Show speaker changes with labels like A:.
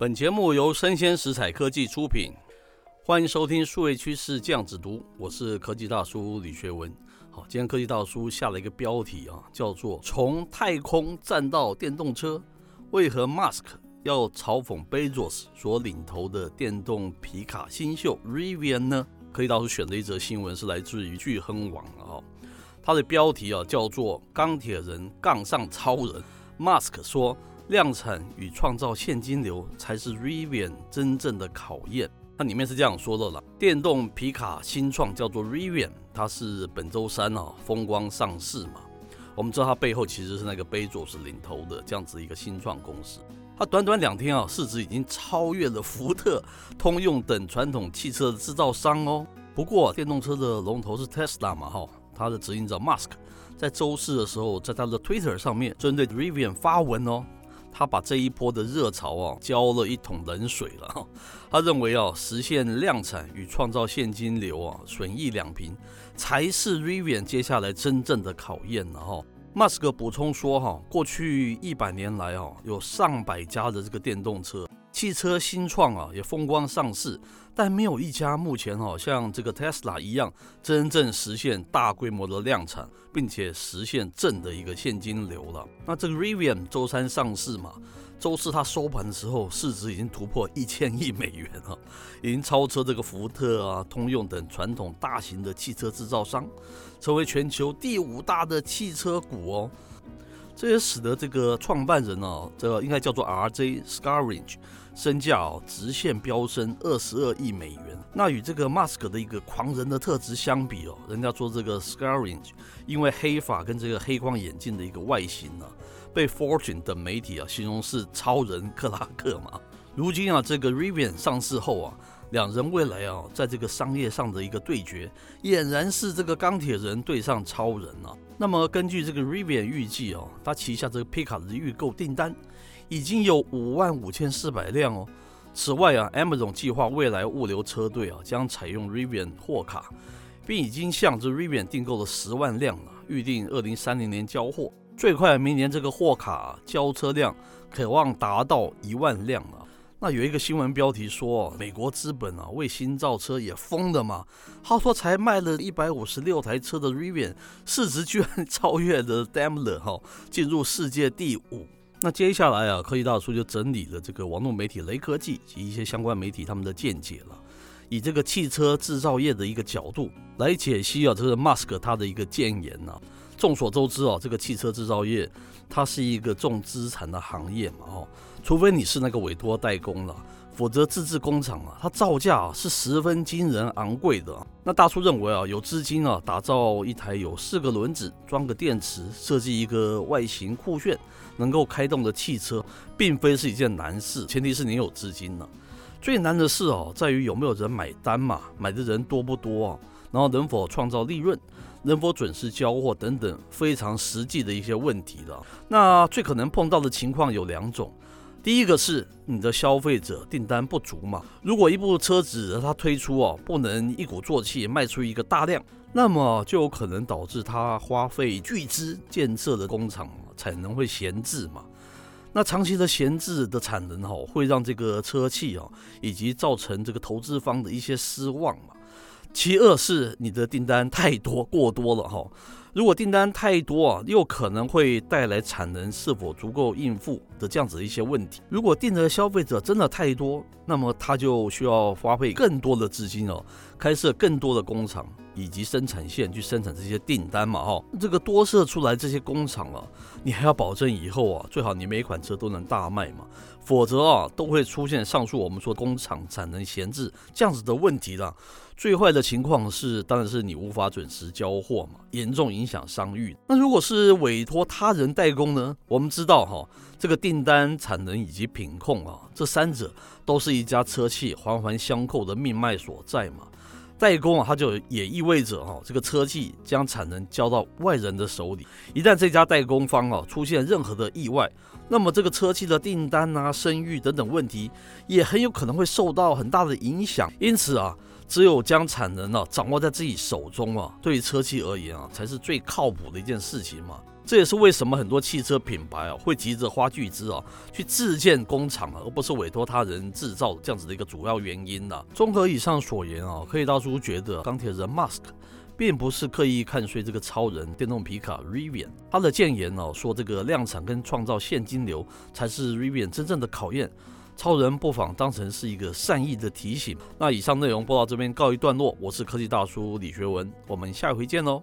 A: 本节目由生鲜食材科技出品，欢迎收听数位趋势酱子读，我是科技大叔李学文。好，今天科技大叔下了一个标题啊，叫做“从太空站到电动车，为何 Musk 要嘲讽 Bezos 所领头的电动皮卡新秀 Rivian 呢？”科技大叔选的一则新闻是来自于巨亨网啊，它的标题啊叫做“钢铁人杠上超人 ”，Musk 说。量产与创造现金流才是 Rivian 真正的考验。它里面是这样说的了：电动皮卡新创叫做 Rivian，它是本周三啊风光上市嘛。我们知道它背后其实是那个 Bezos 领头的这样子一个新创公司。它短短两天啊，市值已经超越了福特、通用等传统汽车的制造商哦。不过电动车的龙头是 Tesla 嘛，哈，它的执行长 Musk 在周四的时候在他的 Twitter 上面针对 Rivian 发文哦。他把这一波的热潮啊浇了一桶冷水了。他认为啊，实现量产与创造现金流啊，损益两平，才是 Rivian 接下来真正的考验了哈。马斯克补充说哈，过去一百年来啊，有上百家的这个电动车汽车新创啊，也风光上市。但没有一家目前哈像这个 Tesla 一样真正实现大规模的量产，并且实现正的一个现金流了。那这个 Rivian 周三上市嘛，周四它收盘的时候市值已经突破一千亿美元了，已经超车这个福特啊、通用等传统大型的汽车制造商，成为全球第五大的汽车股哦。这也使得这个创办人哦，这个应该叫做 RJ Scaringe。身价哦直线飙升二十二亿美元。那与这个 Mask 的一个狂人的特质相比哦，人家说这个 Scaringe 因为黑发跟这个黑框眼镜的一个外形呢，被 Fortune 等媒体啊形容是超人克拉克嘛。如今啊，这个 Rivian 上市后啊，两人未来啊在这个商业上的一个对决，俨然是这个钢铁人对上超人啊。那么根据这个 Rivian 预计哦，他旗下这个皮卡的预购订单。已经有五万五千四百辆哦。此外啊，Amazon 计划未来物流车队啊将采用 Rivian 货卡，并已经向这 Rivian 订购了十万辆了，预定二零三零年交货，最快明年这个货卡交车量可望达到一万辆了。那有一个新闻标题说，美国资本啊为新造车也疯了嘛？他说才卖了一百五十六台车的 Rivian 市值居然超越了 Daimler 哈，进入世界第五。那接下来啊，科技大叔就整理了这个网络媒体雷科技及一些相关媒体他们的见解了，以这个汽车制造业的一个角度来解析啊，这个 Musk 他的一个谏言呢。众所周知啊，这个汽车制造业它是一个重资产的行业嘛，哦，除非你是那个委托代工了。否则，自制工厂啊，它造价是十分惊人昂贵的。那大叔认为啊，有资金啊，打造一台有四个轮子、装个电池、设计一个外形酷炫、能够开动的汽车，并非是一件难事。前提是你有资金呢。最难的是哦，在于有没有人买单嘛，买的人多不多啊？然后能否创造利润，能否准时交货等等非常实际的一些问题的。那最可能碰到的情况有两种。第一个是你的消费者订单不足嘛，如果一部车子它推出哦，不能一鼓作气卖出一个大量，那么就有可能导致它花费巨资建设的工厂产能会闲置嘛。那长期的闲置的产能哈，会让这个车企啊，以及造成这个投资方的一些失望嘛。其二是你的订单太多过多了哈。如果订单太多啊，又可能会带来产能是否足够应付的这样子一些问题。如果订的消费者真的太多，那么他就需要花费更多的资金哦，开设更多的工厂以及生产线去生产这些订单嘛哈。这个多设出来这些工厂啊，你还要保证以后啊，最好你每一款车都能大卖嘛，否则啊，都会出现上述我们说工厂产能闲置这样子的问题了。最坏的情况是，当然是你无法准时交货嘛，严重影影响商誉。那如果是委托他人代工呢？我们知道哈，这个订单、产能以及品控啊，这三者都是一家车企环环相扣的命脉所在嘛。代工啊，它就也意味着哈，这个车企将产能交到外人的手里。一旦这家代工方啊出现任何的意外，那么这个车企的订单啊、声誉等等问题，也很有可能会受到很大的影响。因此啊。只有将产能啊掌握在自己手中啊，对于车企而言啊，才是最靠谱的一件事情嘛。这也是为什么很多汽车品牌啊会急着花巨资啊去自建工厂，而不是委托他人制造这样子的一个主要原因呢。综合以上所言啊，科技大叔觉得钢铁人 Musk 并不是刻意看衰这个超人电动皮卡 Rivian，他的建言哦说这个量产跟创造现金流才是 Rivian 真正的考验。超人不妨当成是一个善意的提醒。那以上内容播到这边告一段落，我是科技大叔李学文，我们下回见喽。